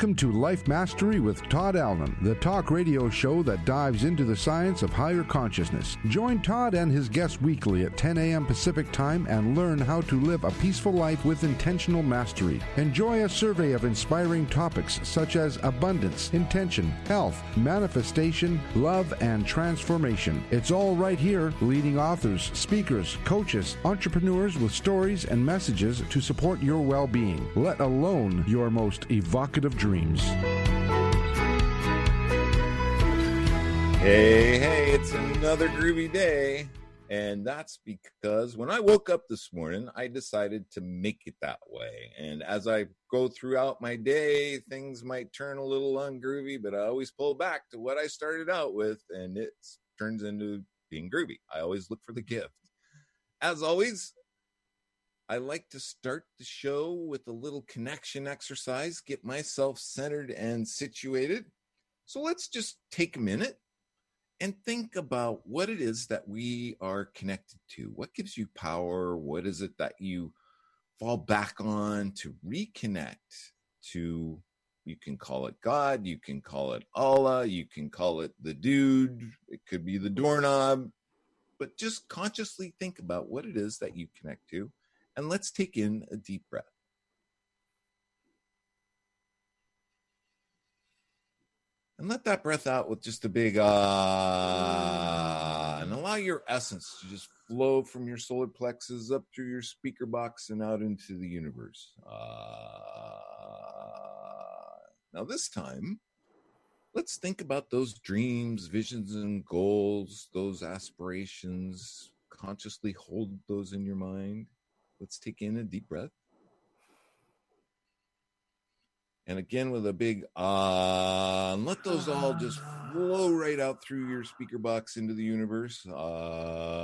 Welcome to Life Mastery with Todd Allen, the talk radio show that dives into the science of higher consciousness. Join Todd and his guests weekly at 10 a.m. Pacific Time and learn how to live a peaceful life with intentional mastery. Enjoy a survey of inspiring topics such as abundance, intention, health, manifestation, love, and transformation. It's all right here, leading authors, speakers, coaches, entrepreneurs with stories and messages to support your well being, let alone your most evocative dreams. Hey, hey, it's another groovy day. And that's because when I woke up this morning, I decided to make it that way. And as I go throughout my day, things might turn a little ungroovy, but I always pull back to what I started out with, and it turns into being groovy. I always look for the gift. As always, I like to start the show with a little connection exercise, get myself centered and situated. So let's just take a minute and think about what it is that we are connected to. What gives you power? What is it that you fall back on to reconnect to? You can call it God, you can call it Allah, you can call it the dude, it could be the doorknob, but just consciously think about what it is that you connect to and let's take in a deep breath. And let that breath out with just a big ah, and allow your essence to just flow from your solar plexus up through your speaker box and out into the universe. Uh, now, this time, let's think about those dreams, visions, and goals, those aspirations. Consciously hold those in your mind. Let's take in a deep breath. And again with a big ah, and let those all just flow right out through your speaker box into the universe. Uh,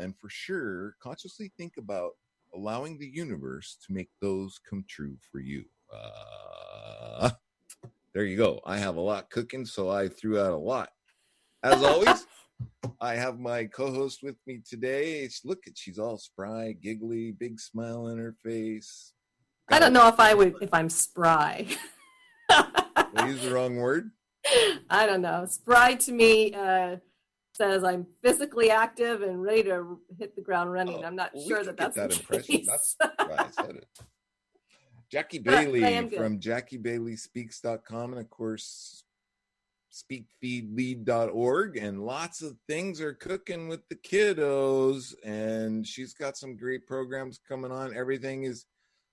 and for sure, consciously think about allowing the universe to make those come true for you. Uh, there you go. I have a lot cooking, so I threw out a lot. As always, I have my co-host with me today. Look at she's all spry, giggly, big smile on her face. I don't know if I would if I'm spry. I use the wrong word. I don't know. Spry to me uh, says I'm physically active and ready to hit the ground running. Oh, I'm not well, sure that that's that impression. That's why I said it. Jackie Bailey from JackieBaileySpeaks.com and of course speakfeedlead.org and lots of things are cooking with the kiddos and she's got some great programs coming on. Everything is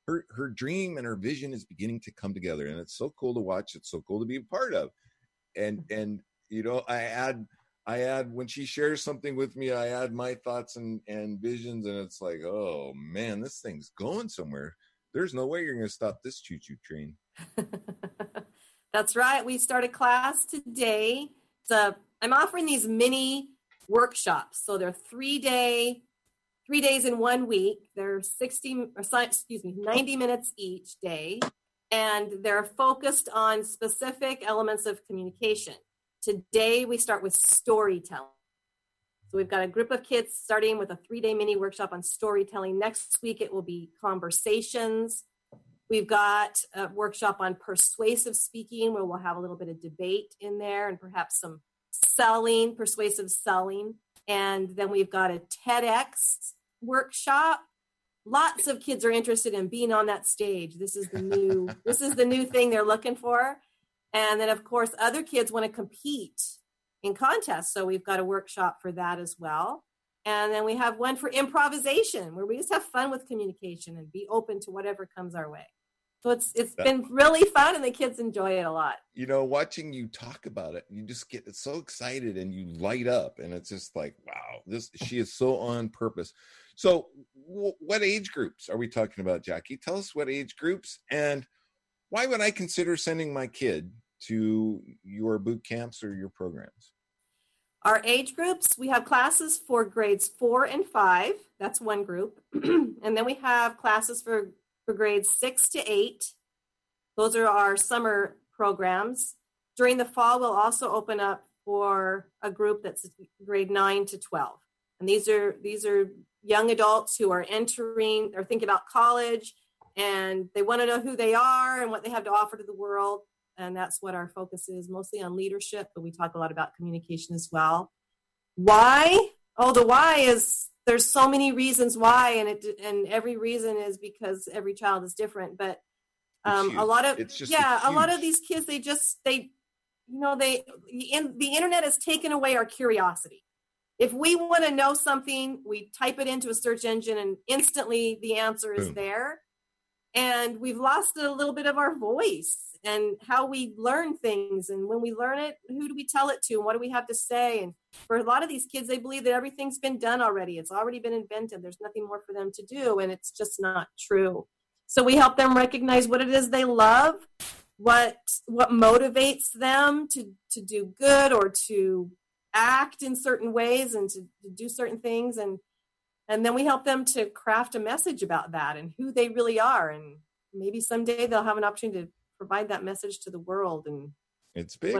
her her dream and her vision is beginning to come together and it's so cool to watch. It's so cool to be a part of. And mm-hmm. and you know i add i add when she shares something with me i add my thoughts and and visions and it's like oh man this thing's going somewhere. There's no way you're going to stop this choo-choo train That's right. We started class today. So I'm offering these mini workshops. So they're three day, three days in one week. They're 60 or excuse me, 90 minutes each day. And they're focused on specific elements of communication. Today we start with storytelling. So we've got a group of kids starting with a three day mini workshop on storytelling. Next week it will be conversations. We've got a workshop on persuasive speaking where we'll have a little bit of debate in there and perhaps some selling, persuasive selling. And then we've got a TEDx workshop. Lots of kids are interested in being on that stage. This is the new this is the new thing they're looking for. And then of course other kids want to compete in contests. So we've got a workshop for that as well. And then we have one for improvisation where we just have fun with communication and be open to whatever comes our way. So it's it's that, been really fun and the kids enjoy it a lot. You know, watching you talk about it, you just get so excited and you light up and it's just like, wow, this she is so on purpose. So w- what age groups are we talking about, Jackie? Tell us what age groups and why would I consider sending my kid to your boot camps or your programs? Our age groups, we have classes for grades four and five. That's one group. and then we have classes for, for grades six to eight. Those are our summer programs. During the fall, we'll also open up for a group that's grade nine to 12. And these are these are young adults who are entering or thinking about college and they want to know who they are and what they have to offer to the world and that's what our focus is mostly on leadership but we talk a lot about communication as well why oh the why is there's so many reasons why and it and every reason is because every child is different but um, a lot of yeah a, a lot of these kids they just they you know they in, the internet has taken away our curiosity. If we want to know something we type it into a search engine and instantly the answer is Boom. there and we've lost a little bit of our voice and how we learn things. And when we learn it who do we tell it to? And what do we have to say? And for a lot of these kids they believe that everything's been done already. It's already been invented. There's nothing more for them to do and it's just not true. So we help them recognize what it is they love what what motivates them to to do good or to act in certain ways and to, to do certain things. And and then we help them to craft a message about that and who they really are and maybe someday they'll have an opportunity to provide that message to the world and it's big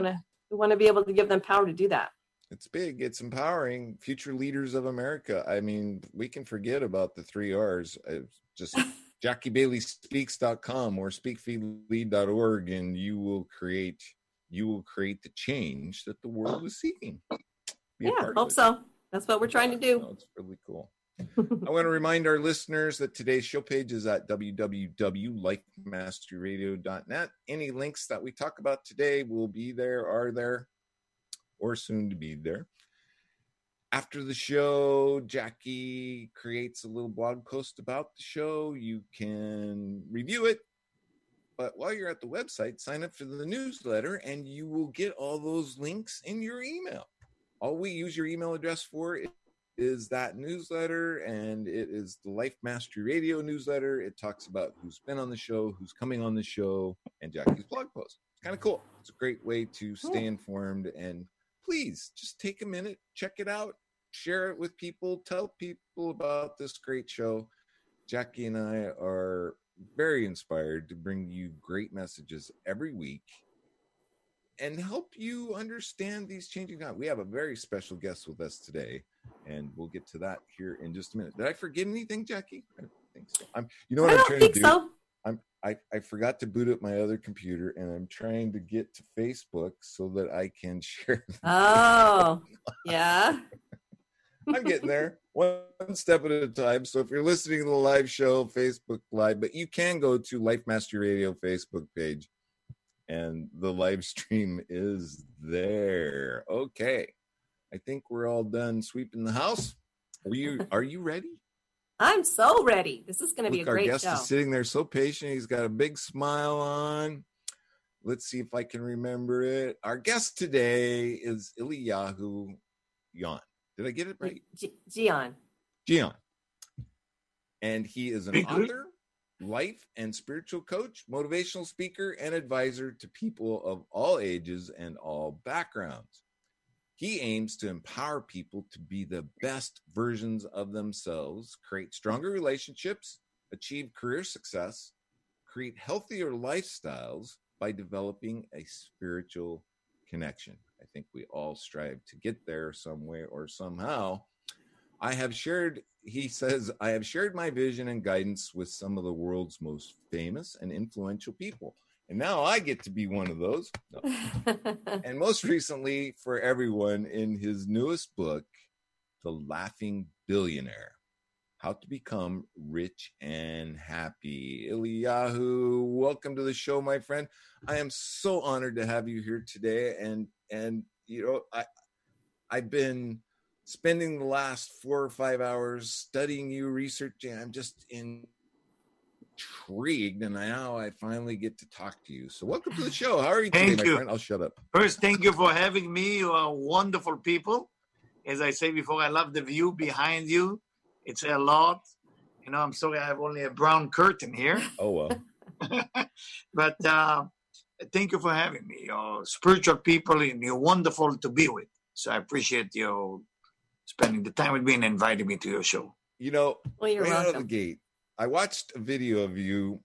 we want to be able to give them power to do that it's big it's empowering future leaders of america i mean we can forget about the three r's uh, just JackieBaileySpeaks.com or speakfeedlead.org and you will create you will create the change that the world is seeking. Be yeah, hope so. That's what we're trying to do. It's really cool. I want to remind our listeners that today's show page is at www.lifemasteryradio.net. Any links that we talk about today will be there, are there, or soon to be there. After the show, Jackie creates a little blog post about the show. You can review it. But while you're at the website, sign up for the newsletter and you will get all those links in your email. All we use your email address for is that newsletter, and it is the Life Mastery Radio newsletter. It talks about who's been on the show, who's coming on the show, and Jackie's blog post. It's kind of cool. It's a great way to stay informed. And please just take a minute, check it out, share it with people, tell people about this great show. Jackie and I are very inspired to bring you great messages every week and help you understand these changing times. We have a very special guest with us today, and we'll get to that here in just a minute. Did I forget anything, Jackie? I think so. I'm. You know what I am trying to do? So. I'm. I, I forgot to boot up my other computer, and I'm trying to get to Facebook so that I can share. Oh, yeah. I'm getting there one step at a time. So if you're listening to the live show, Facebook Live, but you can go to Life Mastery Radio Facebook page and the live stream is there. Okay. I think we're all done sweeping the house. Are you are you ready? I'm so ready. This is going to be a great our guest is sitting there so patient. He's got a big smile on. Let's see if I can remember it. Our guest today is Eliyahu Yon. Did I get it right? G- Gian. Gian. And he is an author, life and spiritual coach, motivational speaker, and advisor to people of all ages and all backgrounds. He aims to empower people to be the best versions of themselves, create stronger relationships, achieve career success, create healthier lifestyles by developing a spiritual connection. I think we all strive to get there some way or somehow. I have shared, he says, I have shared my vision and guidance with some of the world's most famous and influential people. And now I get to be one of those. No. and most recently, for everyone, in his newest book, The Laughing Billionaire How to Become Rich and Happy. Eliyahu, welcome to the show, my friend. I am so honored to have you here today. And, and you know, I, I've been spending the last four or five hours studying you, researching. I'm just intrigued, and now I finally get to talk to you. So, welcome to the show. How are you thank today, you. my friend? I'll shut up. First, thank you for having me. You are wonderful people. As I say before, I love the view behind you. It's a lot. You know, I'm sorry I have only a brown curtain here. Oh well. but uh, thank you for having me. You're spiritual people, and you're wonderful to be with. So I appreciate you spending the time with me and inviting me to your show. You know, Well, you're right out of the gate, I watched a video of you,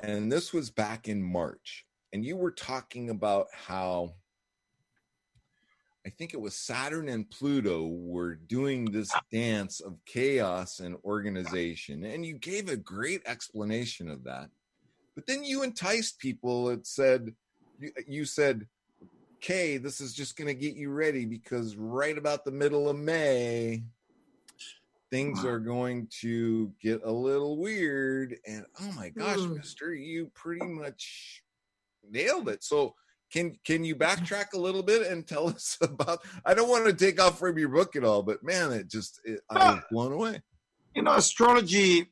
and this was back in March, and you were talking about how I think it was Saturn and Pluto were doing this ah. dance of chaos and organization, and you gave a great explanation of that. But then you enticed people and said, you, you said, "Okay, this is just going to get you ready because right about the middle of May." things are going to get a little weird and oh my gosh Hmm. mister you pretty much nailed it so can can you backtrack a little bit and tell us about i don't want to take off from your book at all but man it just it, i was blown away You know, astrology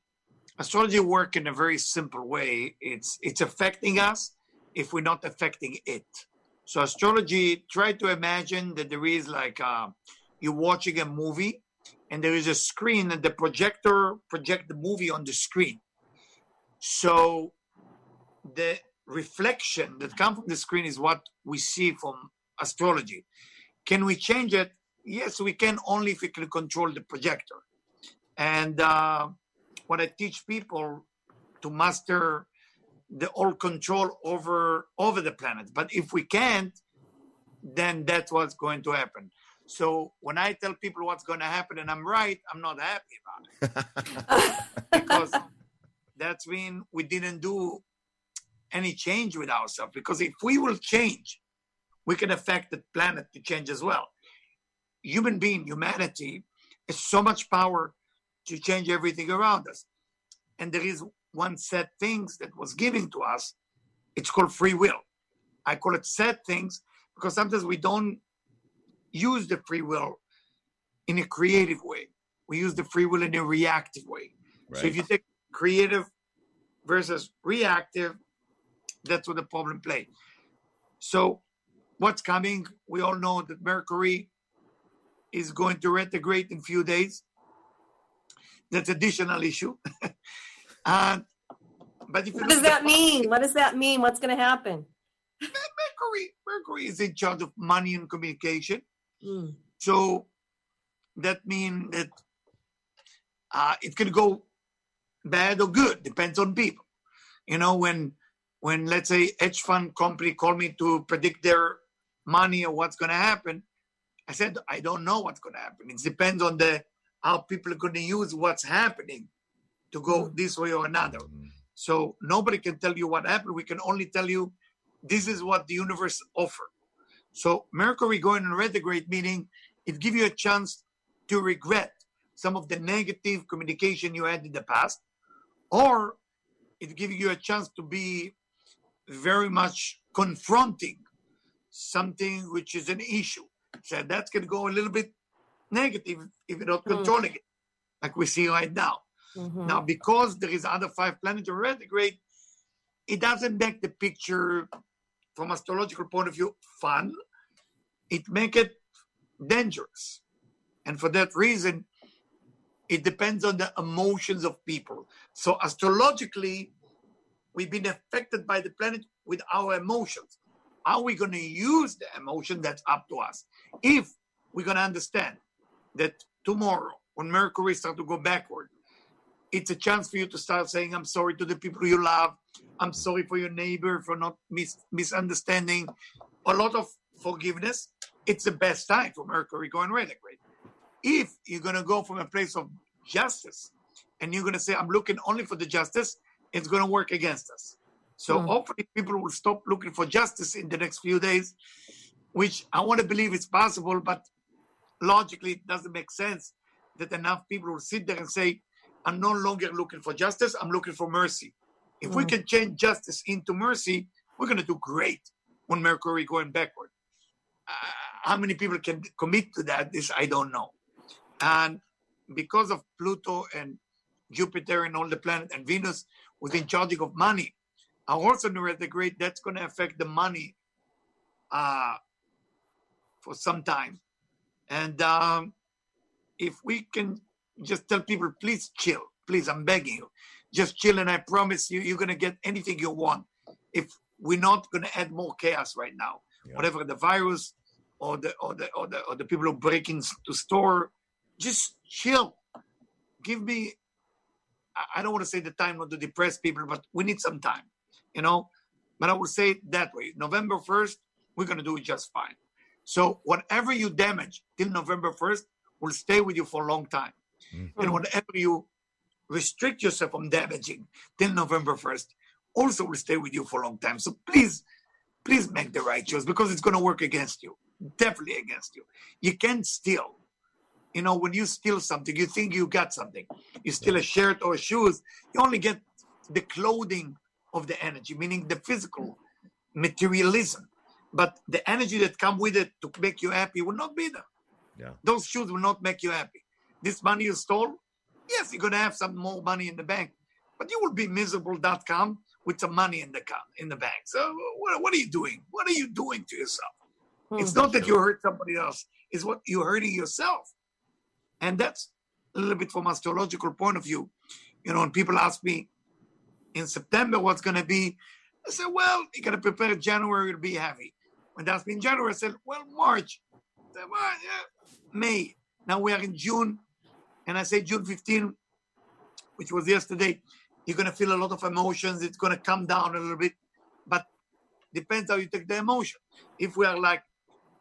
astrology work in a very simple way. It's it's affecting us if we're not affecting it. So astrology, try to imagine that there is like uh, you're watching a movie and there is a screen and the projector project the movie on the screen. So the reflection that comes from the screen is what we see from astrology. Can we change it? Yes, we can only if we can control the projector. And uh, when I teach people to master the all control over over the planet, but if we can't, then that's what's going to happen. So when I tell people what's going to happen and I'm right, I'm not happy about it because that's mean we didn't do any change with ourselves. Because if we will change, we can affect the planet to change as well. Human being, humanity, has so much power to change everything around us. And there is one set things that was given to us. It's called free will. I call it set things because sometimes we don't use the free will in a creative way. We use the free will in a reactive way. So if you take creative versus reactive, that's where the problem play. So what's coming? We all know that Mercury is going to retrograde in a few days. That's additional issue. and but if you What does that mean? What does that mean? What's going to happen? Mercury, Mercury is in charge of money and communication. Mm. So that means that uh, it can go bad or good, depends on people. You know, when when let's say hedge fund company call me to predict their money or what's going to happen, I said I don't know what's going to happen. It depends on the how people are going to use what's happening to go this way or another. So nobody can tell you what happened. We can only tell you this is what the universe offer. So Mercury going in retrograde, meaning it give you a chance to regret some of the negative communication you had in the past, or it gives you a chance to be very much confronting something which is an issue. So that's going to go a little bit negative if you're not Hmm. controlling it, like we see right now. Mhm. Now, because there is other five planets in retrograde, it doesn't make the picture, from astrological point of view, fun. It make it dangerous, and for that reason, it depends on the emotions of people. So astrologically, we've been affected by the planet with our emotions. How are we going to use the emotion? That's up to us. If we're going to understand that tomorrow, when Mercury starts to go backward, it's a chance for you to start saying, I'm sorry to the people you love. I'm sorry for your neighbor for not mis- misunderstanding. A lot of forgiveness. It's the best time for Mercury going retrograde. If you're going to go from a place of justice and you're going to say, I'm looking only for the justice, it's going to work against us. So Hmm. hopefully people will stop looking for justice in the next few days, which I want to believe is possible, but logically it doesn't make sense that enough people will sit there and say, I'm no longer looking for justice, I'm looking for mercy. If we Mm. can change justice into mercy, we're going to do great when Mercury going backward. Uh, how many people can commit to that? This I don't know. And because of Pluto and Jupiter and all the planets and Venus was in charge of money, are also in retrograde, that's going to affect the money uh, for some time. And um, if we can just tell people, please chill, please, I'm begging you, just chill, and I promise you, you're going to get anything you want. If we're not going to add more chaos right now, Yeah. whatever the virus, or the or the or the, or the people who break into store, just chill. Give me. I- don't want to say the time not to depress people, but we need some time, you know. But I will say it that way. November first, we're gonna do it just fine. So whatever you damage till November first will stay with you for a long time, Mm. and whatever you restrict yourself from damaging till November first also will stay with you for a long time. So please, please make the right choice because it's gonna work against you, definitely against you. You can't steal. You know, when you steal something, you think you got something. You steal a shirt or shoes, you only get the clothing of the energy, meaning the physical materialism. But the energy that come with it to make you happy will not be there. Yeah. Those shoes will not make you happy. This money you stole, yes, you're gonna have some more money in the bank, but you will be miserable.com with some money in the in the bank. So what, what are you doing? What are you doing to yourself? Hmm. It's not that you hurt somebody else; it's what you're hurting yourself, and that's a little bit from a astrological point of view. You know, when people ask me in September what's going to be, I said, well, you got to prepare January to be heavy. When me in January, I said, well, March. I said, well, yeah, May. Now we are in June, and I say June 15, which was yesterday. You're going to feel a lot of emotions. It's going to come down a little bit, but depends how you take the emotion. If we are like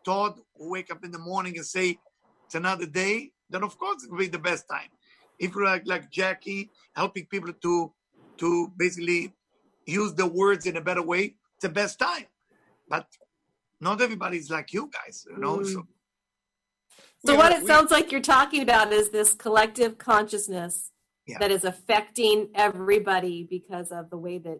Todd, who wake up in the morning and say it's another day, then of course it will be the best time. If we're like, like Jackie, helping people to to basically use the words in a better way, it's the best time. But not everybody's like you guys, you know. So mm. So what have- it we- sounds like you're talking about is this collective consciousness Yeah. that is affecting everybody because of the way that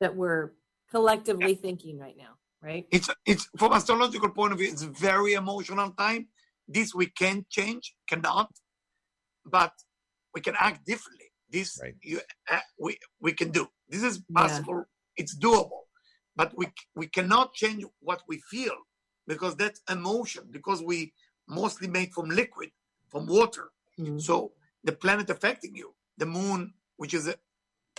that we're collectively thinking right now, right? it's it's from astrological point of view, it's very emotional time. This we can't change, cannot, but we can act differently. This Right. you uh, we we can do. This is possible. It's doable, but we we cannot change what we feel because that's emotion. Because we mostly made from liquid, from water. Mhm. So the planet affecting you, the moon, which is uh,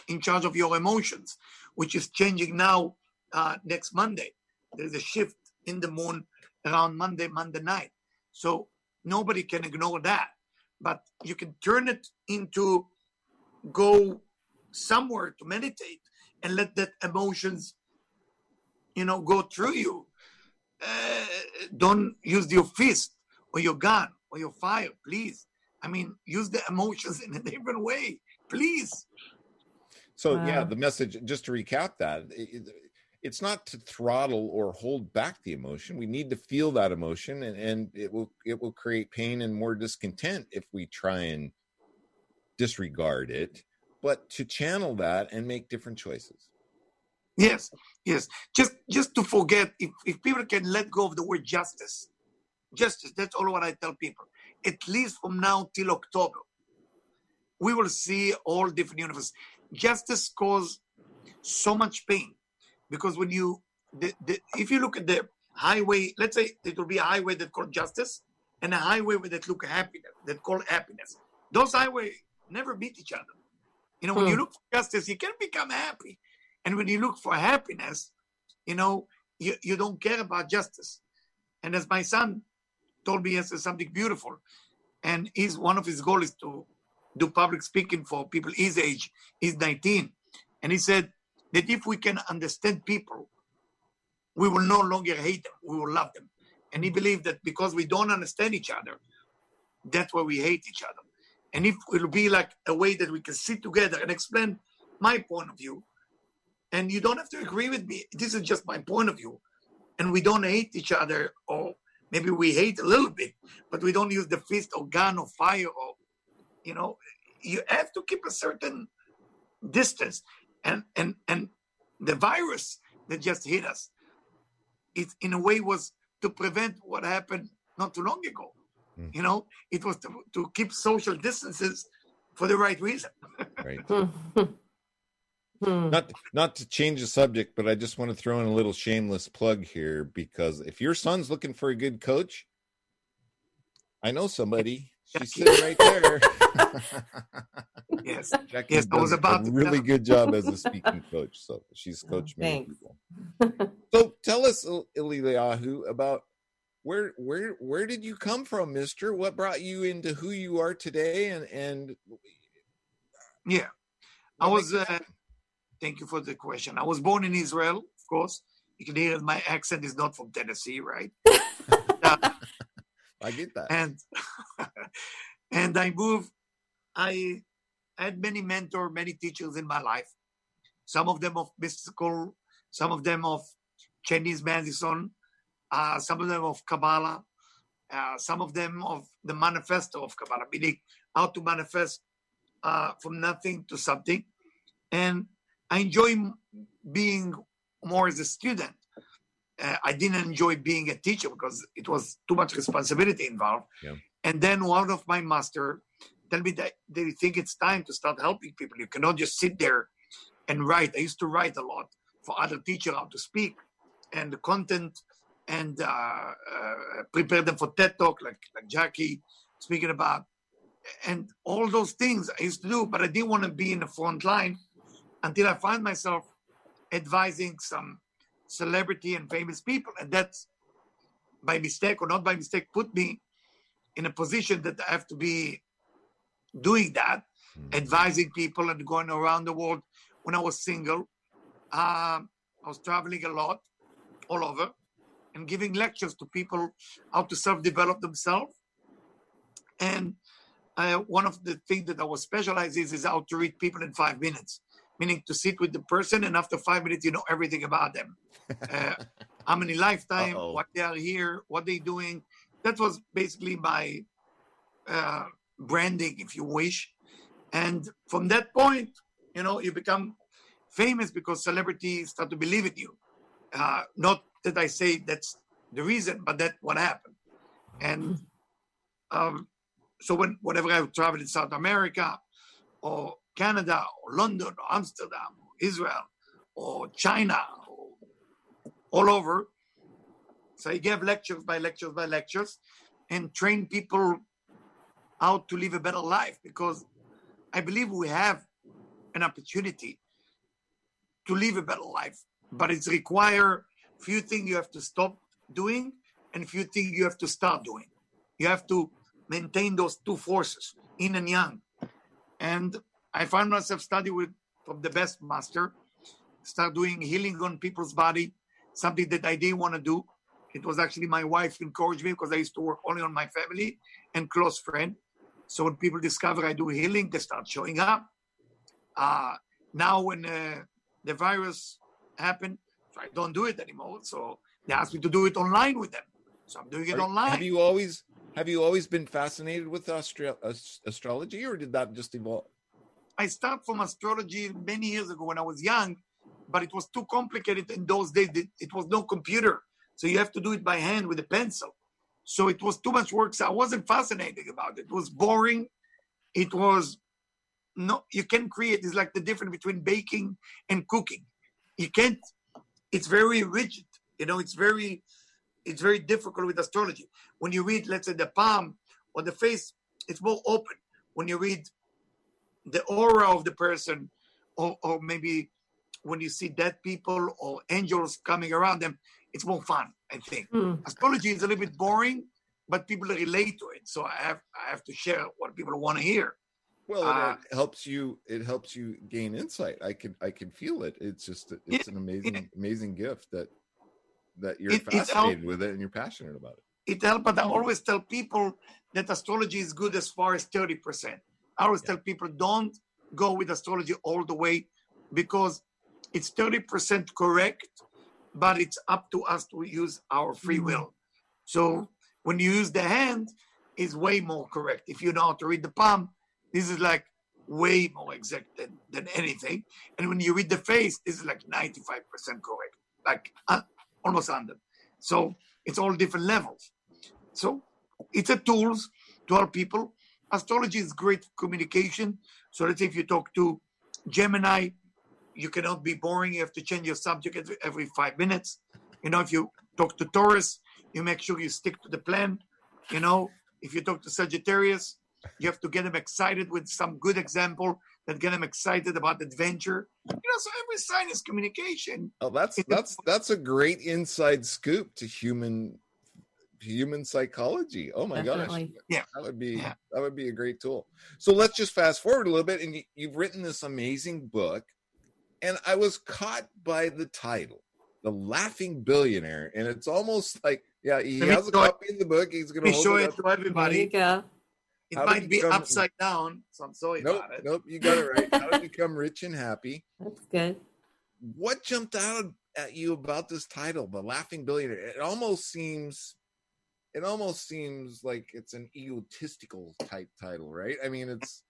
in charge of your emotions, which is changing now uh, next Monday. There's a shift in the moon around Monday, Monday night. So nobody can ignore that. But you can turn it into go somewhere to meditate and let that emotions, you know, go through you. Uh, don't use your fist or your gun or your fire, please. I mean, use the emotions in a different way, please. So yeah, the message just to recap that i- i- it's not to throttle or hold back the emotion. We need to feel that emotion, and, and it will it will create pain and more discontent if we try and disregard it. But to channel that and make different choices. Yes, yes. Just just to forget, if, if people can let go of the word justice, justice, that's all what I tell people. At least from now till October, we will see all different universes. Justice cause so much pain because when you the, the if you look at the highway, let's say it will be a highway that called justice and a highway that look happiness, that call happiness. Those highway never meet each other. You know, when you Hmm. look for justice, you can become happy. And when you look for happiness, you know, you, you don't care about justice. And as my son told me yesterday, something beautiful. And his one of his goals is to do public speaking for people his age. He's 19. And he said that if we can understand people, we will no longer hate them, we will love them. And he believed that because we don't understand each other, that's why we hate each other. And if it'll be like a way that we can sit together and explain my point of view, and you don't have to agree with me. This is just my point of view. And we don't hate each other, or maybe we hate a little bit, but we don't use the fist or gun or fire or, you know, you have to keep a certain distance. And and and the virus that just hit us, it in a way was to prevent what happened not too long ago. Mm. You know, it was to, to keep social distances for the right reason. Right. Hmm. not not to change the subject, but I just want to throw in a little shameless plug here because if your son's looking for a good coach, I know somebody. She's sitting right there. Yes. Jackie Yes, I was does about a to really tell- good job as a speaking coach. So she's coached many people. So tell us, Il- Eliyahu, about where where where did you come from, Mister? What brought you into who you are today? And and Yeah, I was. Uh, happen? Thank you for the question. I was born in Israel, of course. You can hear that my accent is not from Tennessee, right? Uh, I get that. and and I moved. I had many mentors, many teachers in my life. Some of them of mystical, some of them of Chinese medicine, uh, some of them of Kabbalah, uh, some of them of the manifesto of Kabbalah, meaning how to manifest uh, from nothing to something. And I enjoy being more as a student. Uh, I didn't enjoy being a teacher because it was too much responsibility involved. Yeah. And then one of my master tell me that they think it's time to start helping people. You cannot just sit there and write. I used to write a lot for other teachers how to speak and the content and uh, uh, prepare them for TED Talk, like like Jackie speaking about, and all those things I used to do. But I didn't want to be in the front line until I find myself advising some celebrity and famous people, and that's by mistake or not by mistake put me in a position that I have to be doing that, advising people and going around the world. When I was single, um, I was traveling a lot, all over, and giving lectures to people how to self-develop themselves. And uh, one of the things that I was specialized is is how to read people in five minutes, meaning to sit with the person and after five minutes you know everything about them, uh, how many lifetime, Uh-oh. what they are here, what they doing. That was basically my uh, branding, if you wish. And from that point, you know, you become famous because celebrities start to believe in you. Uh, not that I say that's the reason, but that what happened. And um, so when whenever I traveled in South America or Canada or London or Amsterdam or Israel or China or all over, so I gave lectures by lectures by lectures and trained people how to live a better life because I believe we have an opportunity to live a better life, but it's require few things you have to stop doing and few things you have to start doing. You have to maintain those two forces, yin and yang. And I found myself studying with from the best master, start doing healing on people's body, something that I didn't want to do. It was actually my wife encouraged me because I used to work only on my family and close friend. So when people discover I do healing, they start showing up. Uh, now when uh, the virus happened, I don't do it anymore. So they asked me to do it online with them. So I'm doing it Are- online. Have you always have you always been fascinated with astro- ast- astrology, or did that just evolve? I start from astrology many years ago when I was young, but it was too complicated in those days. It, was no computer, so you have to do it by hand with a pencil. So it was too much work. So I wasn't fascinated about it. It was boring. It was no. You can create. It's like the difference between baking and cooking. You can't. It's very rigid. You know. It's very. It's very difficult with astrology. When you read, let's say, the palm or the face, it's more open. When you read the aura of the person, or, or maybe when you see dead people or angels coming around them, it's more fun, I think. Hmm. Astrology is a little bit boring, but people relate to it. So I have I have to share what people want to hear. Well, it, Uh, it helps you. It helps you gain insight. I can I can feel it. It's just it's an amazing amazing gift that that you're It- it help- fascinated with it and you're passionate about it. It helps, but I always tell people that astrology is good as far as 30%. I always tell people don't go with astrology all the way because it's 30% correct, but it's up to us to use our free will. So when you use the hand, is way more correct. If you know how to read the palm, this is like way more exact than, than anything. And when you read the face, this is like 95% correct, like uh, almost 100. So it's all different levels. So it's a tools to help people. Astrology is great communication. So let's say if you talk to Gemini, you cannot be boring. You have to change your subject every, five minutes. You know, if you talk to Taurus, you make sure you stick to the plan. You know, if you talk to Sagittarius, you have to get them excited with some good example that get them excited about adventure. You know, so every sign is communication. Oh, that's that's that's a great inside scoop to human human psychology. Oh my Definitely. gosh. Yeah. That would be Yeah. that would be a great tool. So let's just fast forward a little bit and you, you've written this amazing book and I was caught by the title, The Laughing Billionaire, and it's almost like yeah, he Let has a show it- copy of the book. He's going to me show it it up. to There you everybody. go. It How might be become- upside down, so I'm sorry Nope, about it. nope, you got it right. How to become rich and happy. That's good. What jumped out at you about this title, The Laughing Billionaire? It almost seems it almost seems like it's an egotistical type title, right? I mean, it's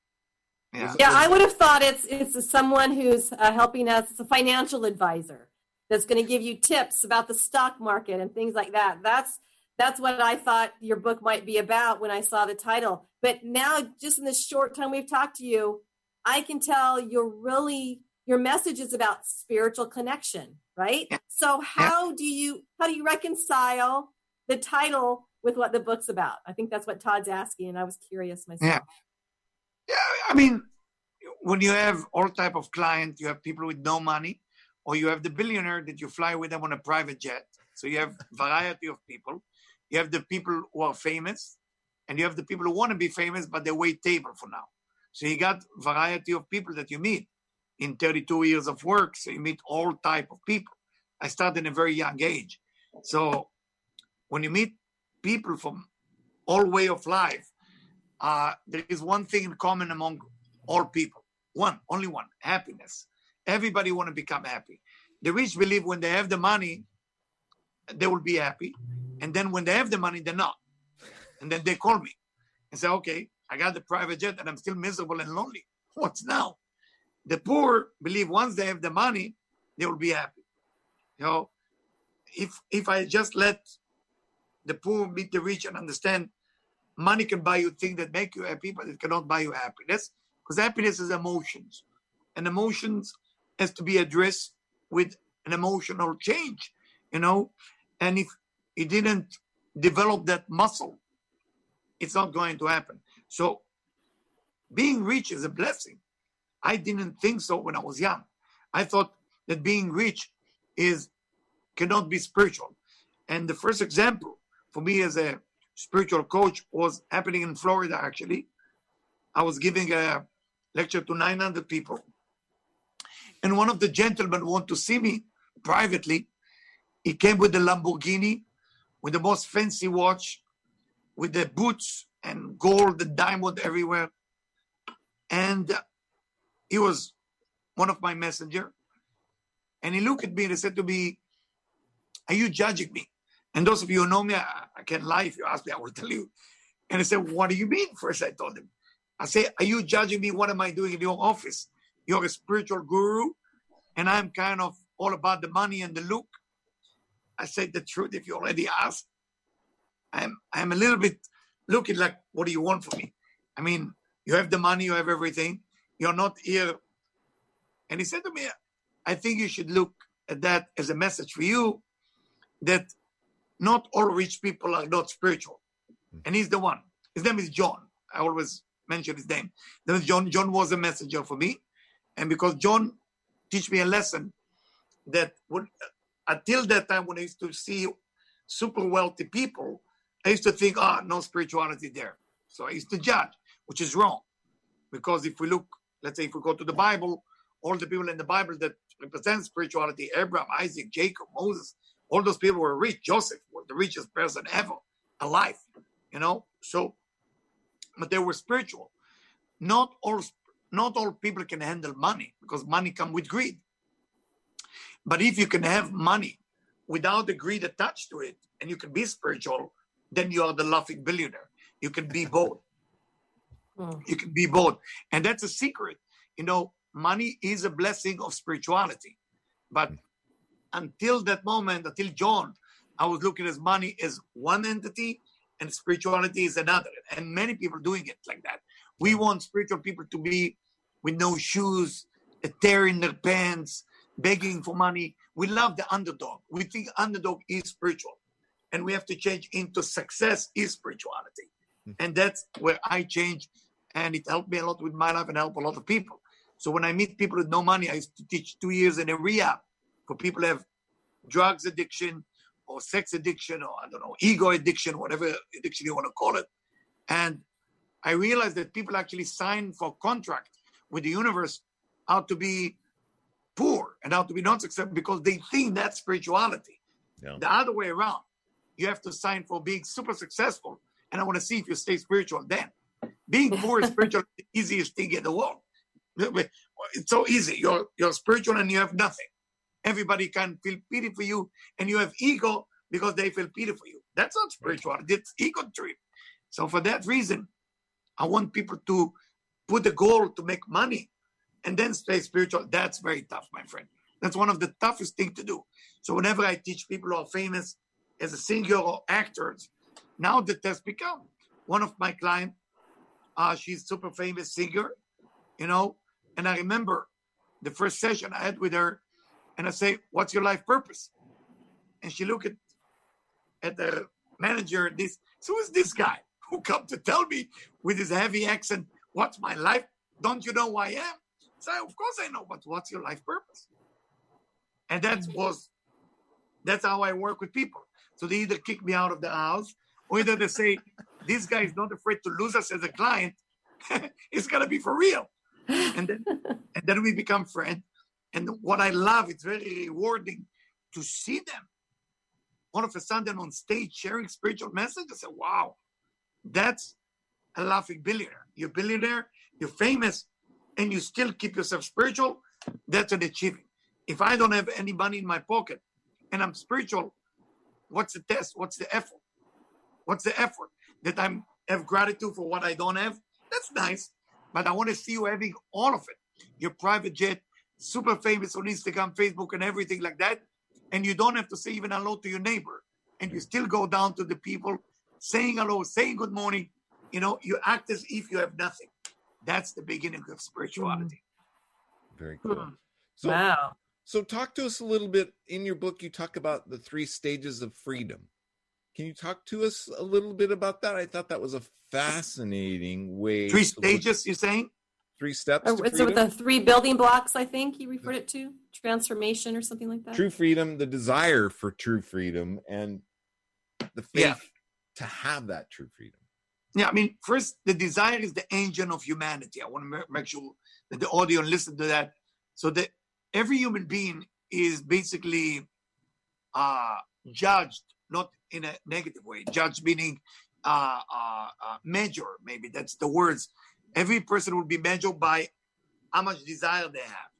Yeah. Yeah, I would have thought it's it's someone who's uh, helping us. It's a financial advisor that's going to give you tips about the stock market and things like that. That's that's what I thought your book might be about when I saw the title. But now, just in the short time we've talked to you, I can tell you're really your message is about spiritual connection, right? Yeah. So how do you how do you reconcile the title with what the book's about? I think that's what Todd's asking, and I was curious myself. Yeah. Yeah, I mean, when you have all type of client, you have people with no money, or you have the billionaire that you fly with them on a private jet. So you have variety of people. You have the people who are famous, and you have the people who want to be famous, but they wait table for now. So you got variety of people that you meet in 32 years of work. So you meet all type of people. I started in a very young age. So when you meet people from all way of life, uh, there is one thing in common among all people. One, only one, happiness. Everybody want to become happy. The rich believe when they have the money, they will be happy. And then when they have the money, they're not. And then they call me and say, okay, I got the private jet and I'm still miserable and lonely. What's now? The poor believe once they have the money, they will be happy. You know, if if I just let the poor meet the rich and understand money can buy you things that make you happy, but it cannot buy you happiness because happiness is emotions, and emotions has to be addressed with an emotional change, you know. And if you didn't develop that muscle, it's not going to happen. So, being rich is a blessing. I didn't think so when I was young. I thought that being rich is cannot be spiritual. And the first example for me as a spiritual coach was happening in Florida, actually. I was giving a lecture to 900 people. And one of the gentlemen wanted to see me privately. He came with the Lamborghini, with the most fancy watch, with the boots and gold and diamond everywhere. And he was one of my messenger. And he looked at me and he said to me, Are you judging me? And those of you who know me, I, I can't lie. If you ask me, I will tell you. And I said, What do you mean? First, I told him, I said, Are you judging me? What am I doing in your office? You're a spiritual guru, and I'm kind of all about the money and the look. I said the truth if you already asked. I'm I'm a little bit looking like, what do you want from me? I mean, you have the money, you have everything. You're not here. And he said to me, I think you should look at that as a message for you that not all rich people are not spiritual. And he's the one. His name is John. I always mention his name. Then John. John was a messenger for me. And because John teach me a lesson that would until that time when I used to see super wealthy people, I used to think, ah, no spirituality there. So I used to judge, which is wrong. Because if we look, let's say if we go to the Bible, all the people in the Bible that represent spirituality, Abraham, Isaac, Jacob, Moses, all those people were rich. Joseph the richest person ever alive, you know. So, but they were spiritual. Not all, not all people can handle money because money come with greed. But if you can have money without the greed attached to it, and you can be spiritual, then you are the laughing billionaire. You can be both. Hmm. You can be both, and that's a secret. You know, money is a blessing of spirituality, but until that moment, until John, I was looking at money as one entity and spirituality is another. And many people doing it like that. We want spiritual people to be with no shoes, uh, a tear in their pants, begging for money. We love the underdog. We think underdog is spiritual. And we have to change into success is spirituality. Hmm. And that's where I change. And it helped me a lot with my life and help a lot of people. So when I meet people with no money, I used to teach two years in a rehab for people who have drugs addiction or sex addiction or I don't know, ego addiction, whatever addiction you want to call it. And I realized that people actually sign for contract with the universe how to be poor and how to be not successful because they think that's spirituality. Yeah. The other way around, you have to sign for being super successful. And I want to see if you stay spiritual then. Being poor is spiritual the easiest thing in the world. It's so easy. You're you're spiritual and you have nothing. Everybody can feel pity for you, and you have ego because they feel pity for you. That's not spirituality. It's ego trip. So for that reason, I want people to put a goal to make money and then stay spiritual. That's very tough, my friend. That's one of the toughest things to do. So whenever I teach people who are famous as a singer or actors, now that has become one of my clients. Uh, she's super famous singer, you know. And I remember the first session I had with her, and I say, "What's your life purpose?" And she look at at the manager. This so who's this guy who come to tell me with his heavy accent, "What's my life? Don't you know who I am?" So of course I know, but what's your life purpose? And that was that's how I work with people. So they either kick me out of the house, or either they say, "This guy is not afraid to lose us as a client. it's gonna be for real." And then and then we become friends. And what I love, it's very rewarding to see them all of a sudden on stage sharing spiritual message. I said, "Wow, that's a laughing billionaire. You're billionaire, you're famous, and you still keep yourself spiritual. That's an achievement. If I don't have any money in my pocket and I'm spiritual, what's the test? What's the effort? What's the effort? That I'm have gratitude for what I don't have? That's nice. But I want to see you having all of it. Your private jet, super famous on Instagram, Facebook, and everything like that. And you don't have to say even hello to your neighbor. And you still go down to the people, saying hello, saying good morning. You know, you act as if you have nothing. That's the beginning of spirituality. Mm. Very hmm. cool. So, wow. so talk to us a little bit. In your book, you talk about the three stages of freedom. Can you talk to us a little bit about that? I thought that was a fascinating way. Three to look- stages, you're saying? Three steps. Or to is it with the three building blocks? I think he referred it to transformation or something like that. true freedom, the desire for true freedom, and the faith Yeah. to have that true freedom. Yeah, I mean, first, the desire is the engine of humanity. I want to make sure that the audience listen to that. So that every human being is basically uh, judged, not in a negative way. Judged meaning uh, uh, uh, measure, maybe that's the words. Every person will be measured by how much desire they have.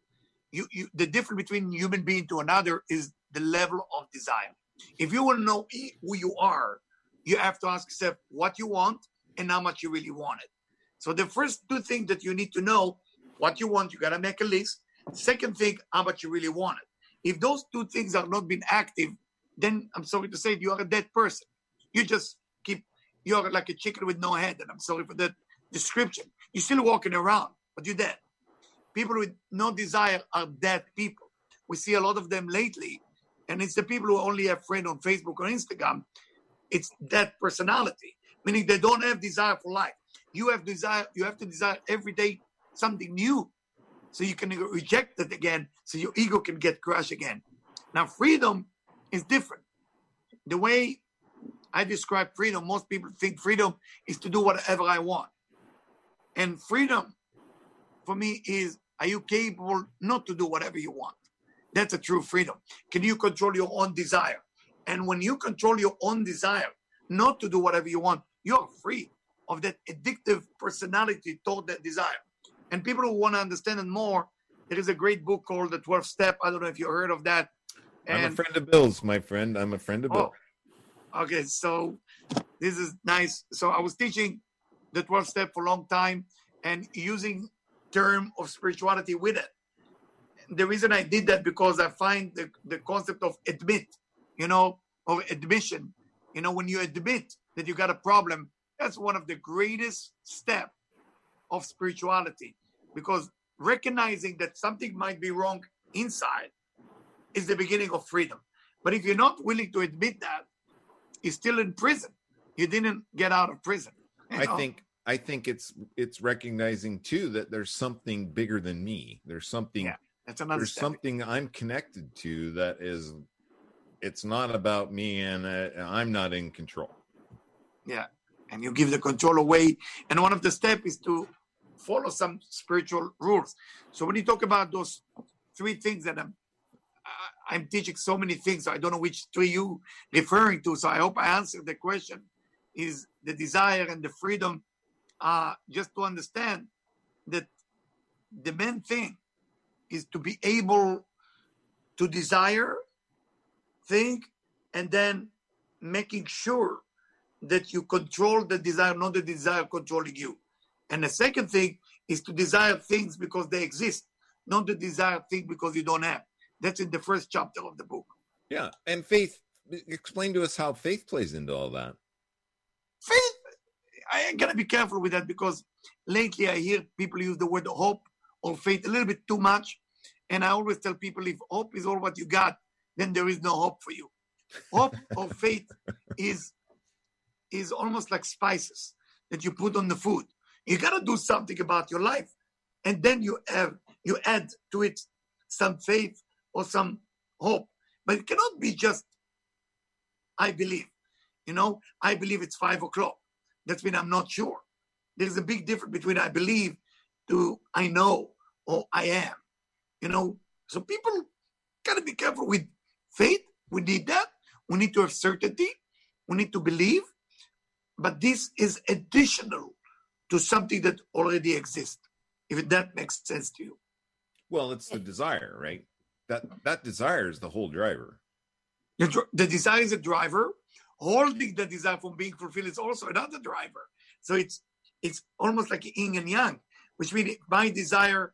You, you, the difference between human being to another is the level of desire. If you want to know who you are, you have to ask yourself what you want and how much you really want it. So the first two things that you need to know what you want, you gotta make a list. Second thing, how much you really want it. If those two things are not being active, then I'm sorry to say you are a dead person. You just keep you're like a chicken with no head, and I'm sorry for that description. You're still walking around, but you're dead. People with no desire are dead people. We see a lot of them lately, and it's the people who only have friends on Facebook or Instagram. It's that personality meaning they don't have desire for life. You have desire, you have to desire every day something new so you can reject it again, so your ego can get crushed again. Now, freedom is different. The way I describe freedom, most people think freedom is to do whatever I want. And freedom for me is are you capable not to do whatever you want? That's a true freedom. Can you control your own desire? And when you control your own desire, not to do whatever you want, you're free of that addictive personality toward that desire. And people who want to understand it more, there is a great book called The 12 Step. I don't know if you heard of that. I'm a friend of Bill's, my friend. I'm a friend of Bill. oh, okay. So this is nice. So I was teaching the 12 step for a long time and using term of spirituality with it. The reason I did that because I find the, the concept of admit, you know, or admission. You know, when you admit that you got a problem, that's one of the greatest step of spirituality because recognizing that something might be wrong inside is the beginning of freedom. But if you're not willing to admit that, you're still in prison. You didn't get out of prison. you I think I think it's it's recognizing too that there's something bigger than me. There's something Yeah, that's another there's step. something I'm connected to that is it's not about me and uh, I'm not in control. Yeah. And you give the control away. And one of the steps is to follow some spiritual rules. So when you talk about those three things that I'm I'm teaching so many things, so I don't know which three you referring to. So I hope I answered the question. Is the desire and the freedom uh, just to understand that the main thing is to be able to desire, think, and then making sure that you control the desire, not the desire controlling you. And the second thing is to desire things because they exist, not the desire thing because you don't have. That's in the first chapter of the book. Yeah. And faith, explain to us how faith plays into all that. Faith, I gotta be careful with that because lately I hear people use the word hope or faith a little bit too much. And I always tell people if hope is all what you got, then there is no hope for you. Hope or faith is is almost like spices that you put on the food. You gotta do something about your life, and then you have you add to it some faith or some hope. But it cannot be just I believe. You know, I believe it's five o'clock. That's mean I'm not sure. There's a big difference between I believe to I know or I am. You know, so people gotta be careful with faith. We need that. We need to have certainty. We need to believe. But this is additional to something that already exists. If that makes sense to you. Well, it's the desire, right? That that desire is the whole driver. The, the desire is a driver. Holding the desire from being fulfilled is also another driver. So it's it's almost like yin and yang, which means my desire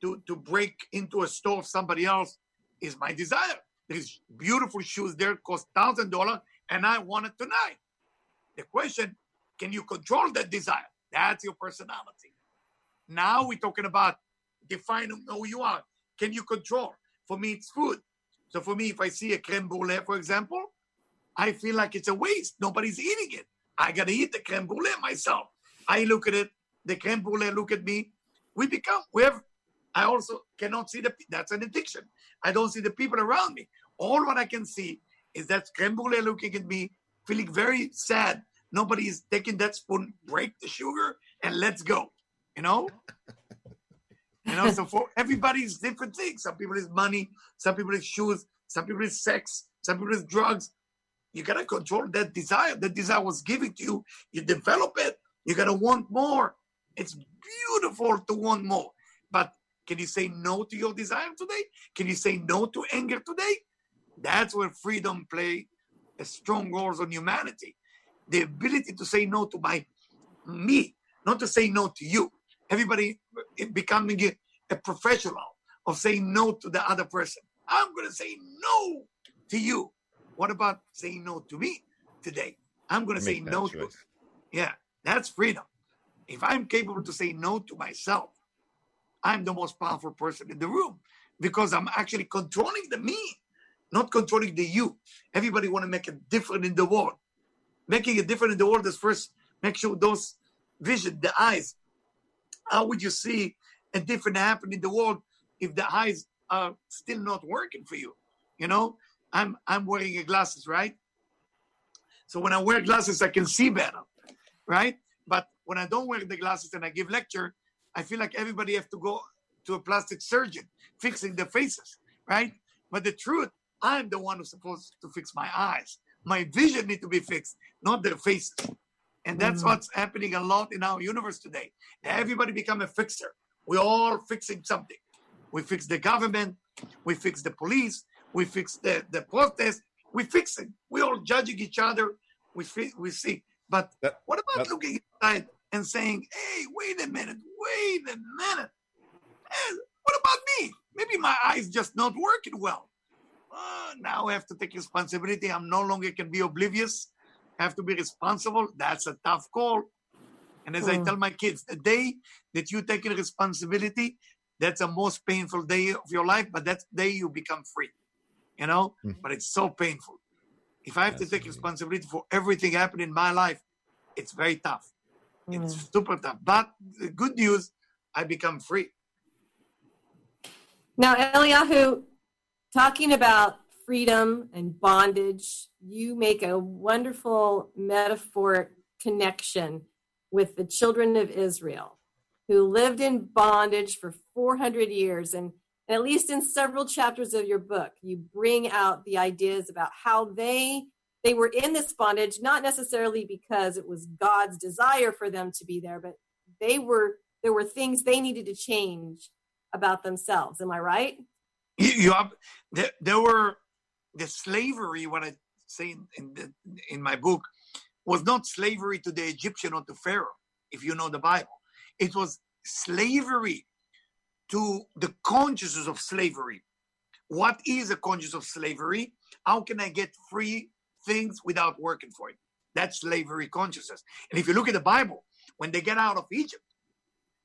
to to break into a store of somebody else is my desire. There's beautiful shoes there, cost thousand dollars, and I want it tonight. The question: Can you control that desire? That's your personality. Now we're talking about defining who you are. Can you control? For me, it's food. So for me, if I see a creme brulee, for example, I feel like it's a waste. Nobody's eating it. I gotta eat the creme brulee myself. I look at it, the creme brulee look at me. We become, we have, I also cannot see the, that's an addiction. I don't see the people around me. All what I can see is that creme brulee looking at me, feeling very sad. Nobody is taking that spoon, break the sugar, and let's go. You know? You know, so for everybody's different things. Some people is money, some people is shoes, some people is sex, some people is drugs. You gotta control that desire. That desire was given to you. You develop it. You gotta want more. It's beautiful to want more. But can you say no to your desire today? Can you say no to anger today? That's where freedom play a strong role on humanity. The ability to say no to my me, not to say no to you. Everybody becoming a, a professional of saying no to the other person. I'm to say no to you. What about saying no to me today? I'm going to say no to choice. yeah, that's freedom. If I'm capable to say no to myself, I'm the most powerful person in the room because I'm actually controlling the me, not controlling the you. Everybody want to make a difference in the world. Making a difference in the world is first make sure those vision, the eyes. How would you see a different happen in the world if the eyes are still not working for you? You know, I'm I'm wearing glasses, right? So when I wear glasses, I can see better, right? But when I don't wear the glasses and I give lecture, I feel like everybody have to go to a plastic surgeon fixing their faces, right? But the truth, I'm the one who's supposed to fix my eyes. My vision need to be fixed, not their faces. And that's Mhm. what's happening a lot in our universe today. Everybody become a fixer. We're all fixing something. We fix the government, we fix the police, we fix the, the protest, we fix it. We all judging each other. We fi- we see. But That- what about that- looking inside and saying, "Hey, wait a minute, wait a minute. Eh, what about me? Maybe my eyes just not working well. Uh, now I have to take responsibility. I'm no longer can be oblivious. I have to be responsible. That's a tough call. And as I Mm. tell my kids, the day that you take responsibility, that's the most painful day of your life, but that day you become free. You know, Mhm. but it's so painful. If I have to take Fascinating. responsibility for everything happening in my life, it's very tough. It's super tough. But the good news, I become free. Now, Eliyahu, talking about freedom and bondage, you make a wonderful metaphoric connection with the children of Israel who lived in bondage for 400 years. And at least in several chapters of your book, you bring out the ideas about how they they were in this bondage not necessarily because it was God's desire for them to be there, but they were there were things they needed to change about themselves. Am I right? You, you have, there, there were the slavery. What I say in in, the, in my book was not slavery to the Egyptian or to Pharaoh. If you know the Bible, it was slavery to the consciousness of slavery. What is a consciousness of slavery? How can I get free things without working for it? That's slavery consciousness. And if you look at the Bible, when they get out of Egypt,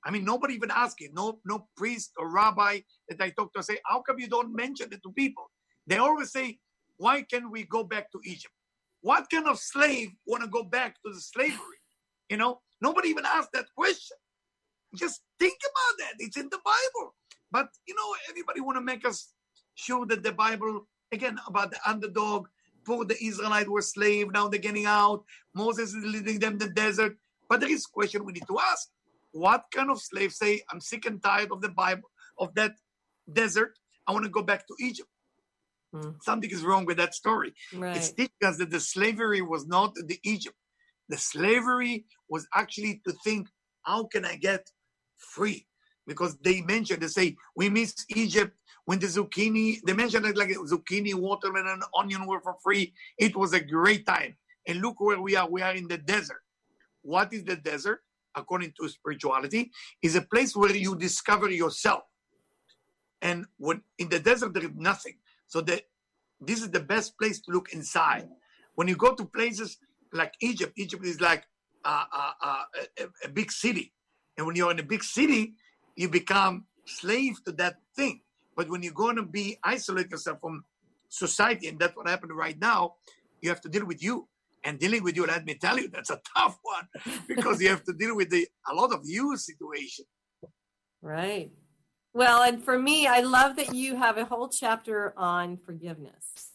I mean, nobody even asked it. no, no priest or rabbi that I talk to say, how come you don't mention it to people? They always say, why can we go back to Egypt? What kind of slave want to go back to the slavery? You know, nobody even asked that question. Just think about that. It's in the Bible. But you know, everybody want to make us show that the Bible again about the underdog. Poor the Israelites were slave. Now they're getting out. Moses is leading them the desert. But there is a question we need to ask: What kind of slave say, "I'm sick and tired of the Bible of that desert. I want to go back to Egypt"? Hmm. Something is wrong with that story. Right. It's teaching us that the slavery was not the Egypt. The slavery was actually to think, how can I get free because they mentioned they say we miss Egypt when the zucchini they mentioned it like zucchini, watermelon, and onion were for free. It was a great time. And look where we are. We are in the desert. What is the desert? According to spirituality, is a place where you discover yourself. And when in the desert there is nothing. So that this is the best place to look inside. When you go to places like Egypt, Egypt is like uh, uh, a, a big city and when you're in a big city, you become slave to that thing. But when you're going to be isolate yourself from society, and that's what happened right now, you have to deal with you. And dealing with you, let me tell you, that's a tough one because you have to deal with the a lot of you situation. Right. Well, and for me, I love that you have a whole chapter on forgiveness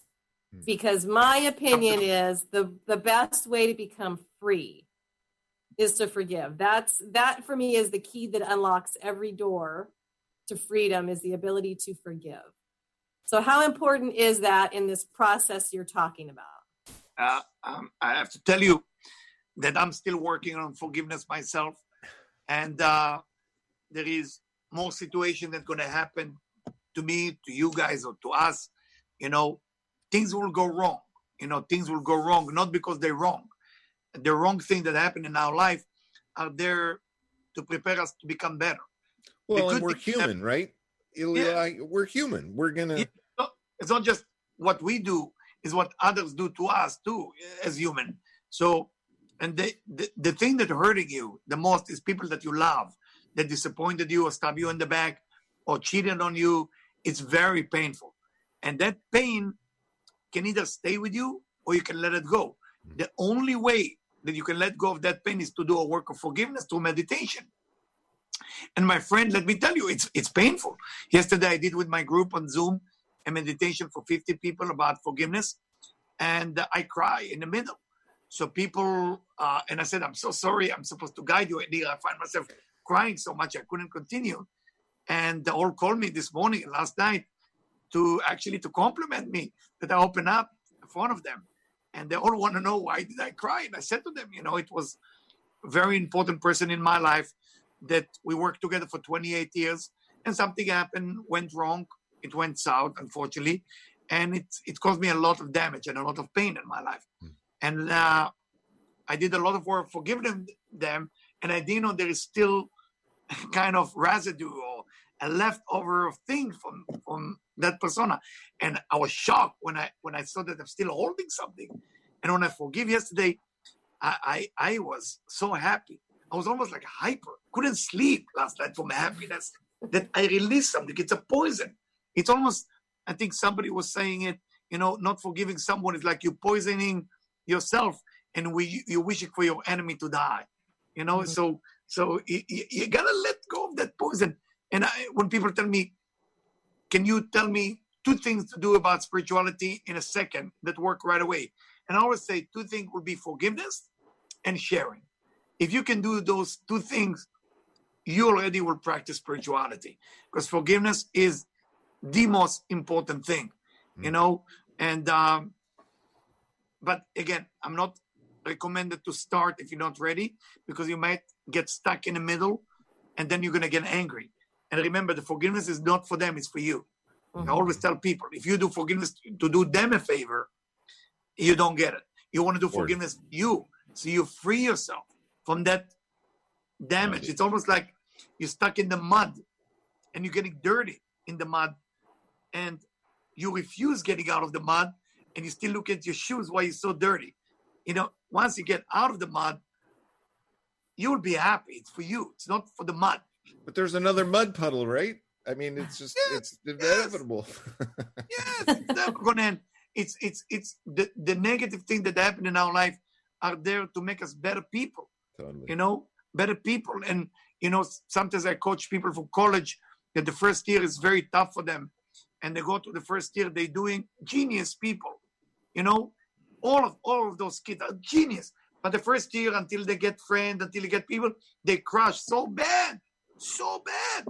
hmm. because my opinion is the the best way to become free is to forgive. That's that for me is the key that unlocks every door to freedom is the ability to forgive. So how important is that in this process you're talking about? Uh, um, I have to tell you that I'm still working on forgiveness myself, and uh, there is more situation that's going to happen to me, to you guys, or to us. You know, things will go wrong. You know, things will go wrong not because they're wrong, the wrong thing that happened in our life are there to prepare us to become better. Well, and we're human, right? Ilya, yeah. we're human. We're gonna. It's not, it's not just what we do; is what others do to us too, as human. So, and the, the the thing that hurting you the most is people that you love that disappointed you or stabbed you in the back or cheated on you. It's very painful, and that pain can either stay with you or you can let it go. Mm. The only way that you can let go of that pain is to do a work of forgiveness through meditation. And my friend, let me tell you, it's it's painful. Yesterday I did with my group on Zoom a meditation for 50 people about forgiveness, and I cry in the middle. So people, uh, and I said, I'm so sorry. I'm supposed to guide you. And I find myself crying so much I couldn't continue. And they all called me this morning, last night, to actually to compliment me that I open up in front of them and they all want to know why did I cry. And I said to them, you know, it was a very important person in my life that we worked together for 28 years, and something happened, went wrong. It went south, unfortunately, and it it caused me a lot of damage and a lot of pain in my life. Mm. And uh, I did a lot of work forgiving them, and I didn't know there is still kind of residue or a leftover of thing from from that persona. And I was shocked when I when I saw that I'm still holding something. And when I forgive yesterday, I I, I was so happy. I was almost like hyper. Couldn't sleep last night from happiness that I released something. It's a poison. It's almost I think somebody was saying it. You know, not forgiving someone is like you poisoning yourself, and we you wishing for your enemy to die. You know, mm-hmm. so so you, you, gotta let go of that poison. And I, when people tell me, can you tell me two things to do about spirituality in a second that work right away. And I always say two things would be forgiveness and sharing. If you can do those two things, you already will practice spirituality because forgiveness is the most important thing, you know. And um, but again, I'm not recommended to start if you're not ready because you might get stuck in the middle and then you're going to get angry. And remember, the forgiveness is not for them, it's for you. I mm-hmm. always tell people if you do forgiveness to do them a favor, you don't get it. You want to do Or- forgiveness you. So you free yourself from that damage. Right. It's almost like you're stuck in the mud and you're getting dirty in the mud and you refuse getting out of the mud and you still look at your shoes why you're so dirty. You know, once you get out of the mud, you'll be happy. It's for you. It's not for the mud. But there's another mud puddle, right? I mean, it's just Yes, it's inevitable. Yes, it's never gonna end. It's it's it's the, the negative thing that happen in our life are there to make us better people. totally. you know, better people. And, you know, sometimes I coach people from college that the first year is very tough for them. And they go to the first year, they're doing genius people, you know, all of all of those kids are genius. But the first year, until they get friends, until they get people, they crush so bad, so bad.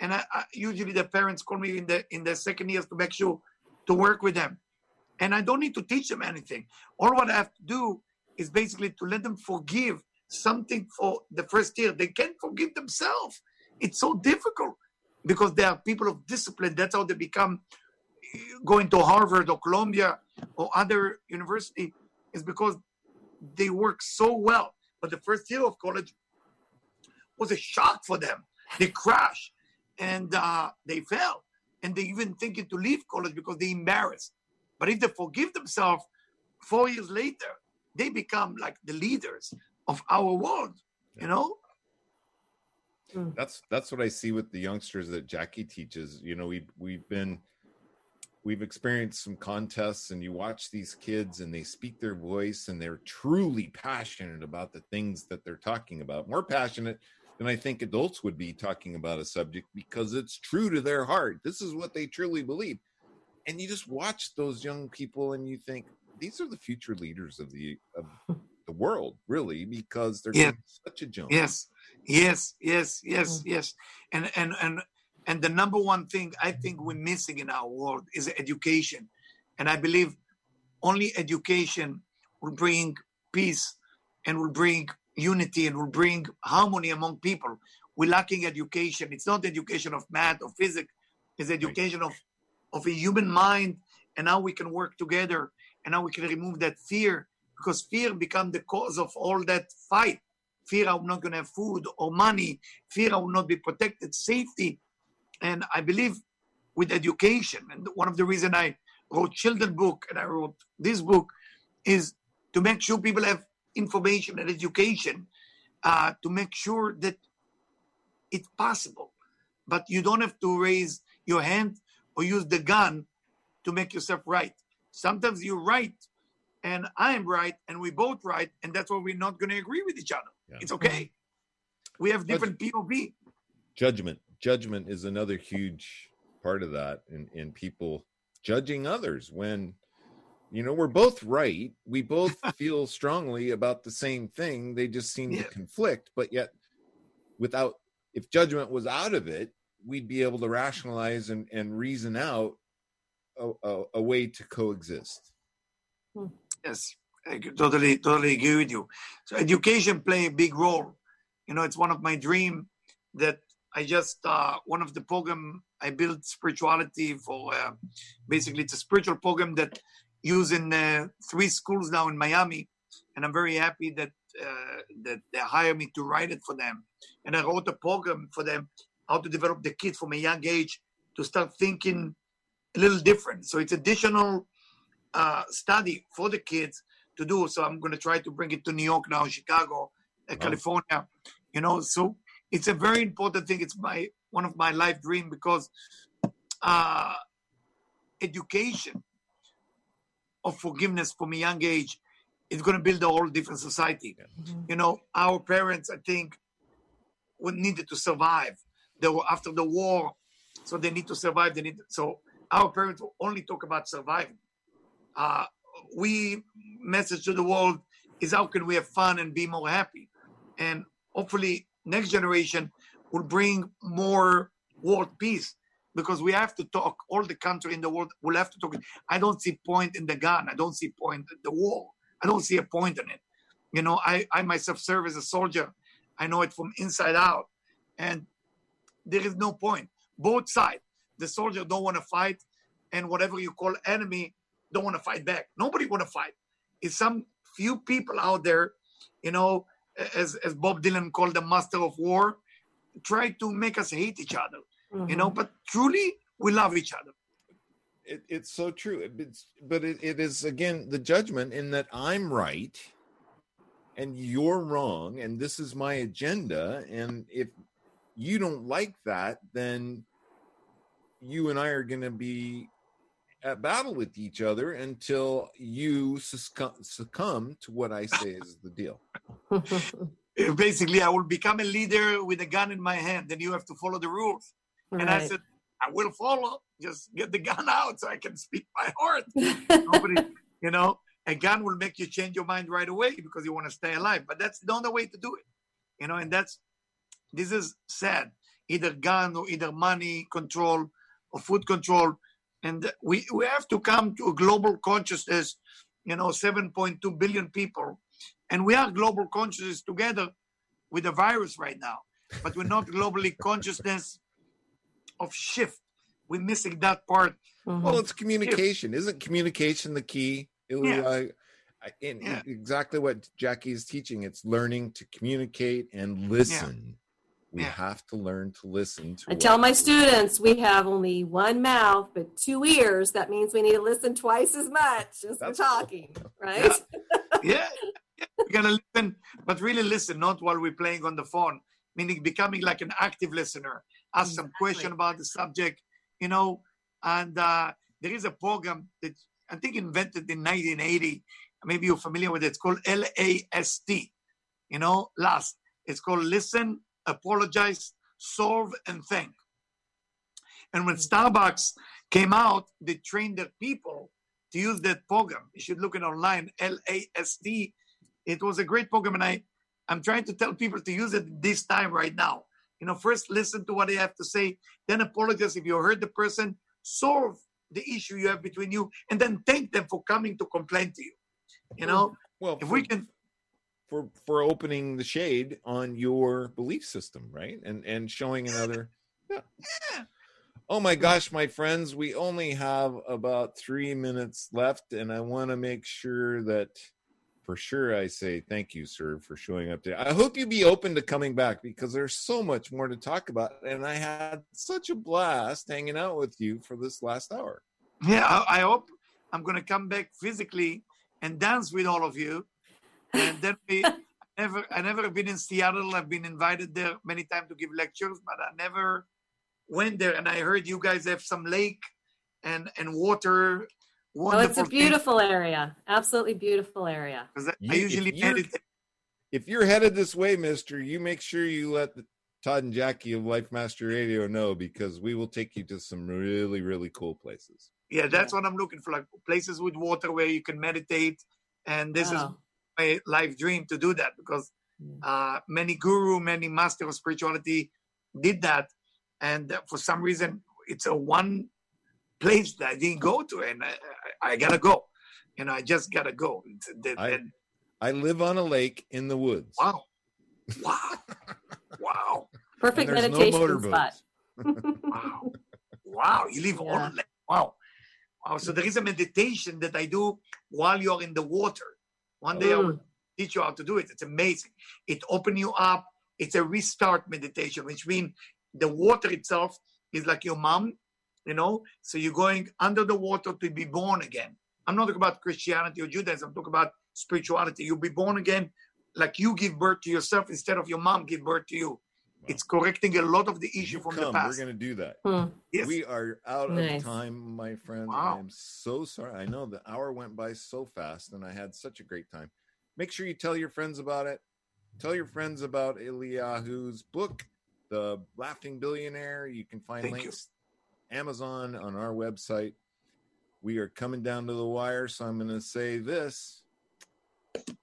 And I, I, usually the parents call me in the in the second years to make sure to work with them. And I don't need to teach them anything. All what I have to do is basically to let them forgive something for the first year. They can't forgive themselves. It's so difficult because they are people of discipline. That's how they become going to Harvard or Columbia or other university is because they work so well. But the first year of college was a shock for them. They crashed and uh, they fell. And they even thinking to leave college because they're embarrassed. But if they forgive themselves, four years later, they become like the leaders of our world, you know? that's that's what I see with the youngsters that Jackie teaches. You know, we we've been we've experienced some contests and you watch these kids and they speak their voice and they're truly passionate about the things that they're talking about. More passionate than I think adults would be talking about a subject because it's true to their heart. This is what they truly believe. And you just watch those young people and you think these are the future leaders of the of the world, really, because they're Yeah. such a jump. Yes, yes, yes, yes, mm. yes. And and and and the number one thing I think we're missing in our world is education. And I believe only education will bring peace and will bring unity and will bring harmony among people. We're lacking education. It's not education of math or physics, it's education of, of a human mind and how we can work together and how we can remove that fear because fear become the cause of all that fight fear I'm not going to have food or money, fear I will not be protected, safety. And I believe with education, and one of the reason I wrote children book and I wrote this book is to make sure people have information and education, uh, to make sure that it's possible. But you don't have to raise your hand or use the gun to make yourself right. Sometimes you're right and I'm right and we both right, and that's why we're not going to agree with each other. Yeah. It's okay. We have different POV. judgment judgment is another huge part of that in, in people judging others when you know we're both right we both feel strongly about the same thing they just seem Yeah. to conflict but yet without if judgment was out of it we'd be able to rationalize and, and reason out a, a, a way to coexist Yes, I totally, totally agree with you. So education play a big role. You know, it's one of my dream that I just uh, one of the program I built spirituality for. Uh, basically, it's a spiritual program that use in uh, three schools now in Miami, and I'm very happy that uh, that they hire me to write it for them. And I wrote a program for them how to develop the kids from a young age to start thinking a little different. So it's additional uh, study for the kids to do. So I'm going to try to bring it to New York now, Chicago, uh, Wow. California. You know, so it's a very important thing. It's my one of my life dream because uh, education of forgiveness from a young age is going to build a whole different society. You know, our parents, I think, would needed to survive. They were after the war, so they need to survive. They need to, so our parents only talk about surviving. Uh, we message to the world is how can we have fun and be more happy, and hopefully next generation will bring more world peace because we have to talk. All the country in the world will have to talk. I don't see point in the gun. I don't see point in the war. I don't see a point in it. You know, I, I myself serve as a soldier. I know it from inside out, and there is no point. Both sides. The soldier don't want to fight, and whatever you call enemy don't want to fight back. Nobody want to fight. It's some few people out there, you know, as as Bob Dylan called the master of war, try to make us hate each other. You mm-hmm. know, but truly we love each other. It, it's so true. It- It's, but it, it is again the judgment in that I'm right and you're wrong, and this is my agenda. And if you don't like that, then you and I are going to be at battle with each other until you succumb, succumb to what I say is the deal. Basically, I will become a leader with a gun in my hand, and you have to follow the rules. And I said, I will follow. Just get the gun out so I can speak my heart. Nobody, you know, a gun will make you change your mind right away because you want to stay alive. But that's the only way to do it. You know, and that's this is sad. Either gun or either money control or food control. And we, we have to come to a global consciousness, you know, 7.2 billion people. And we are global consciousness together with the virus right now. But we're not globally consciousness of shift. We're missing that part. Mhm. Well, it's communication. Isn't communication the key? Ilya? I- in, Yeah. exactly what Jackie is teaching. It's learning to communicate and listen. We Yeah. have to learn to listen to. I tell my students we have only one mouth but two ears. That means we need to listen twice as much as That's we're cool. talking, right? yeah, yeah. we gotta listen, but really listen, not while we're playing on the phone. Meaning becoming like an active listener. Ask some Exactly. question about the subject, you know. And uh, there is a program that I think invented in 1980. Maybe you're familiar with it. It's called LAST. You know, last. It's called listen, apologize, solve, and thank. And when Starbucks came out, they trained their people to use that program. You should look it online, LAST. It was a great program, and I, I'm trying to tell people to use it this time right now. You know, first listen to what they have to say, then apologize if you heard the person, solve the issue you have between you, and then thank them for coming to complain to you. You know, well, if for, we can, for for opening the shade on your belief system, right? And and showing another. Yeah. Oh my gosh, my friends, we only have about three minutes left, and I want to make sure that for sure I say thank you, sir, for showing up today. I hope you be open to coming back because there's so much more to talk about, and I had such a blast hanging out with you for this last hour. yeah, I, I hope I'm going to come back physically and dance with all of you. And then we, I never, I never been in Seattle. I've been invited there many times to give lectures, but I never went there. And I heard you guys have some lake and and water. Oh, it's a beautiful area. Absolutely beautiful area. Because I You- if you're- meditate. If you're headed this way, Mister, you make sure you let the, Todd and Jackie of Life Mastery Radio know because we will take you to some really, really cool places. Yeah, that's what I'm looking for. Like places with water where you can meditate. And this is my life dream to do that because uh, many guru, many master of spirituality did that, and uh, for some reason, it's a one place that I didn't go to, and I, I, I gotta go. You know, I just gotta go. It's, the, I- and, I live on a lake in the woods. wow, wow, wow, Perfect And there's no meditation spot. wow, wow. You live Yeah. on a lake. Wow, wow. So there is a meditation that I do while you're in the water. One day I will Mm. teach you how to do it. It's amazing. It opens you up. It's a restart meditation, which means the water itself is like your mom, you know. So you're going under the water to be born again. I'm not talking about Christianity or Judaism. I'm talking about spirituality. You'll be born again, like you give birth to yourself instead of your mom give birth to you. It's correcting a lot of the issue You from come, the we're going to do that. Hmm. Yes. We are out Nice. of time, my friend. Wow. I'm so sorry. I know the hour went by so fast and I had such a great time. Make sure you tell your friends about it. Tell your friends about Eliyahu's book, The Laughing Billionaire. You can find Thank you. links Amazon, on our website. We are coming down to the wire, so I'm going to say this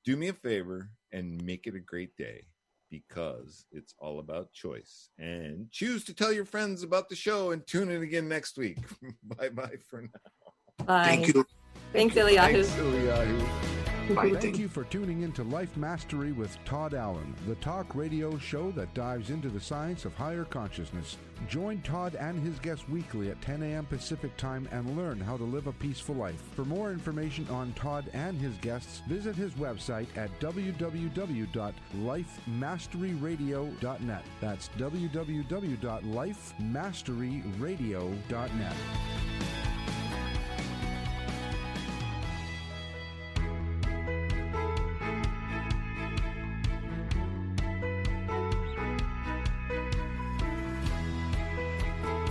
do me a favor and make it a great day because it's all about choice. And choose to tell your friends about the show and tune in again next week. bye bye for now. Bye. Thank you. Thanks, Eliyahu. Thanks, Eliyahu. Bye. Thank you for tuning in to Life Mastery with Todd Allen, the talk radio show that dives into the science of higher consciousness. Join Todd and his guests weekly at 10 a.m. Pacific Time and learn how to live a peaceful life. For more information on Todd and his guests, visit his website at www.lifemasteryradio.net. That's www.lifemasteryradio.net.